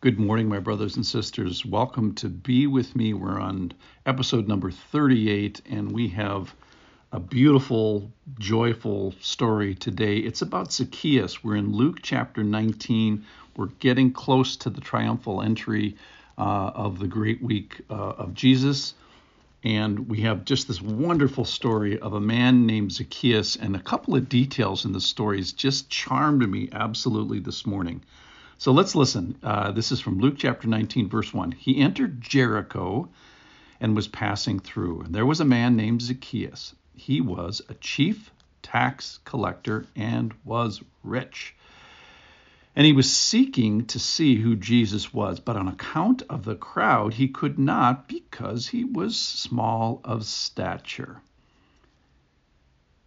Good morning, my brothers and sisters. Welcome to Be With Me. We're on episode number 38, and we have a beautiful, joyful story today. It's about Zacchaeus. We're in Luke chapter 19. We're getting close to the triumphal entry uh, of the great week uh, of Jesus. And we have just this wonderful story of a man named Zacchaeus, and a couple of details in the stories just charmed me absolutely this morning. So let's listen. Uh, this is from Luke chapter 19, verse 1. He entered Jericho and was passing through. And there was a man named Zacchaeus. He was a chief tax collector and was rich. And he was seeking to see who Jesus was, but on account of the crowd, he could not because he was small of stature.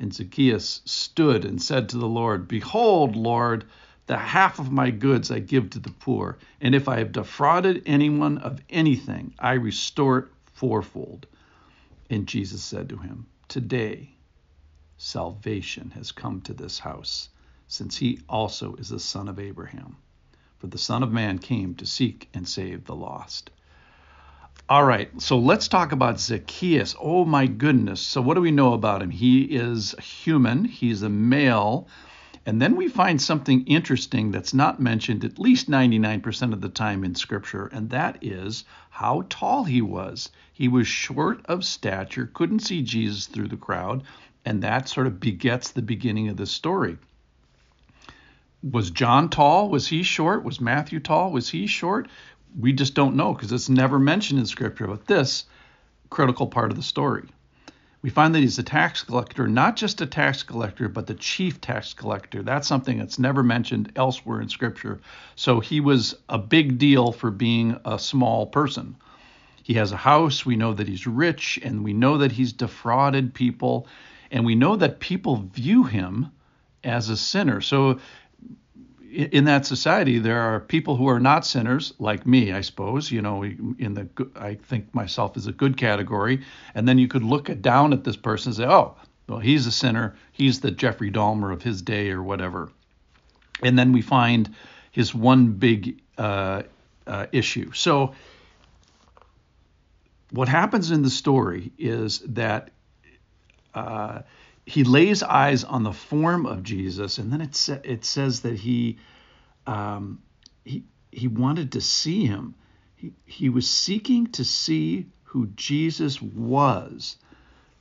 And Zacchaeus stood and said to the Lord, Behold, Lord, the half of my goods I give to the poor, and if I have defrauded anyone of anything, I restore it fourfold. And Jesus said to him, Today salvation has come to this house, since he also is the son of Abraham. For the Son of Man came to seek and save the lost. All right, so let's talk about Zacchaeus. Oh my goodness. So, what do we know about him? He is human, he's a male. And then we find something interesting that's not mentioned at least 99% of the time in Scripture, and that is how tall he was. He was short of stature, couldn't see Jesus through the crowd, and that sort of begets the beginning of the story was John tall? Was he short? Was Matthew tall? Was he short? We just don't know because it's never mentioned in Scripture. But this critical part of the story. We find that he's a tax collector, not just a tax collector, but the chief tax collector. That's something that's never mentioned elsewhere in Scripture. So he was a big deal for being a small person. He has a house. We know that he's rich, and we know that he's defrauded people, and we know that people view him as a sinner. So in that society, there are people who are not sinners, like me, I suppose. You know, in the I think myself is a good category, and then you could look at, down at this person and say, "Oh, well, he's a sinner. He's the Jeffrey Dahmer of his day, or whatever." And then we find his one big uh, uh, issue. So, what happens in the story is that. Uh, he lays eyes on the form of Jesus, and then it sa- it says that he um, he he wanted to see him. He he was seeking to see who Jesus was.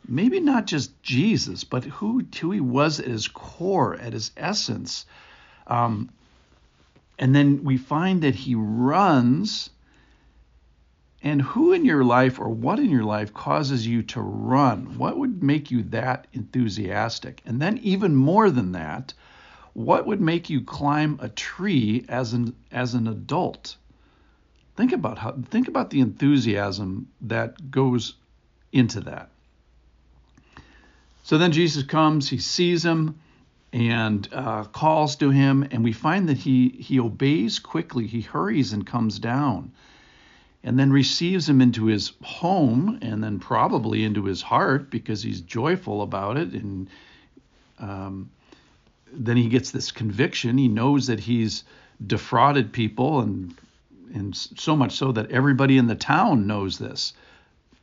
Maybe not just Jesus, but who who he was at his core, at his essence. Um, and then we find that he runs and who in your life or what in your life causes you to run? What would make you that enthusiastic? And then, even more than that, what would make you climb a tree as an as an adult? Think about how think about the enthusiasm that goes into that. So then Jesus comes, he sees him and uh, calls to him, and we find that he he obeys quickly. He hurries and comes down and then receives him into his home and then probably into his heart because he's joyful about it. And um, then he gets this conviction. He knows that he's defrauded people and and so much so that everybody in the town knows this.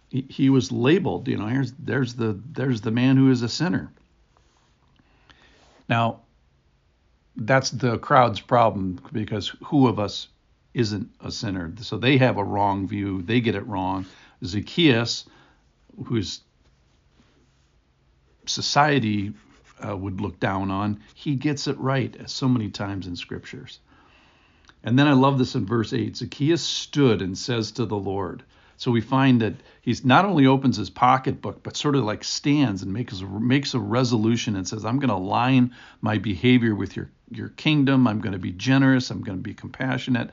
He, he was labeled you know here's there's the there's the man who is a sinner. Now that's the crowd's problem because who of us isn't a sinner. So they have a wrong view. They get it wrong. Zacchaeus, whose society uh, would look down on, he gets it right so many times in scriptures. And then I love this in verse 8 Zacchaeus stood and says to the Lord. So we find that he's not only opens his pocketbook, but sort of like stands and makes makes a resolution and says, "I'm going to align my behavior with your your kingdom. I'm going to be generous. I'm going to be compassionate.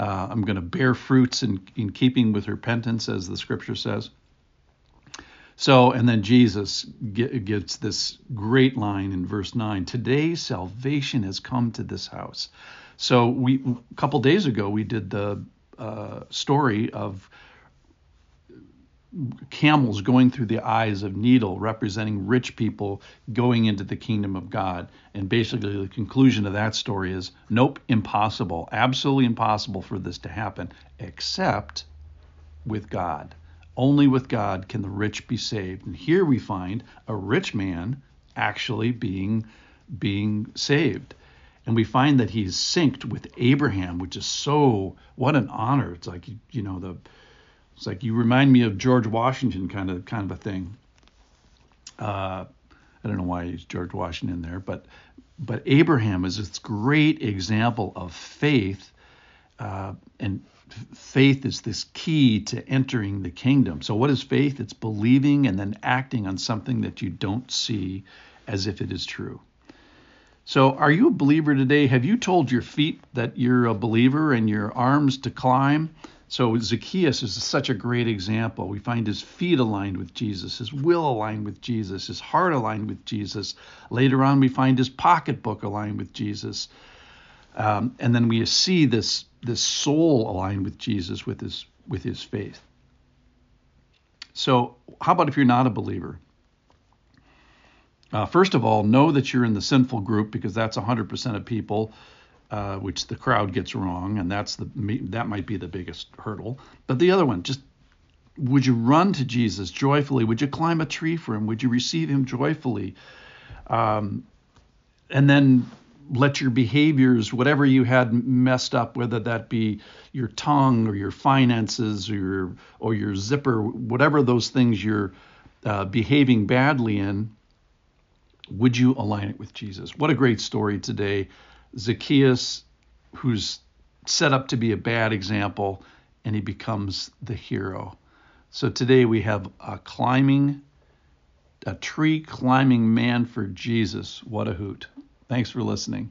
Uh, I'm going to bear fruits in, in keeping with repentance, as the scripture says. So, and then Jesus gives this great line in verse 9 Today salvation has come to this house. So, we a couple days ago, we did the uh, story of camels going through the eyes of needle representing rich people going into the kingdom of god. And basically the conclusion of that story is nope impossible absolutely impossible for this to happen except with god. Only with god can the rich be saved. And here we find a rich man actually being being saved. And we find that he's synced with abraham which is so what an honor. It's like you know the it's like you remind me of George Washington kind of kind of a thing. Uh, I don't know why he's George Washington there, but but Abraham is this great example of faith, uh, and faith is this key to entering the kingdom. So what is faith? It's believing and then acting on something that you don't see as if it is true. So, are you a believer today? Have you told your feet that you're a believer and your arms to climb? So Zacchaeus is such a great example. We find his feet aligned with Jesus, his will aligned with Jesus, his heart aligned with Jesus. Later on, we find his pocketbook aligned with Jesus. Um, and then we see this, this soul aligned with Jesus with his, with his faith. So, how about if you're not a believer? Uh, first of all, know that you're in the sinful group because that's 100% of people uh, which the crowd gets wrong, and that's the that might be the biggest hurdle. But the other one, just would you run to Jesus joyfully? Would you climb a tree for him? Would you receive him joyfully? Um, and then let your behaviors, whatever you had messed up, whether that be your tongue or your finances or your or your zipper, whatever those things you're uh, behaving badly in, would you align it with Jesus? What a great story today Zacchaeus, who's set up to be a bad example, and he becomes the hero. So today we have a climbing, a tree climbing man for Jesus. What a hoot. Thanks for listening.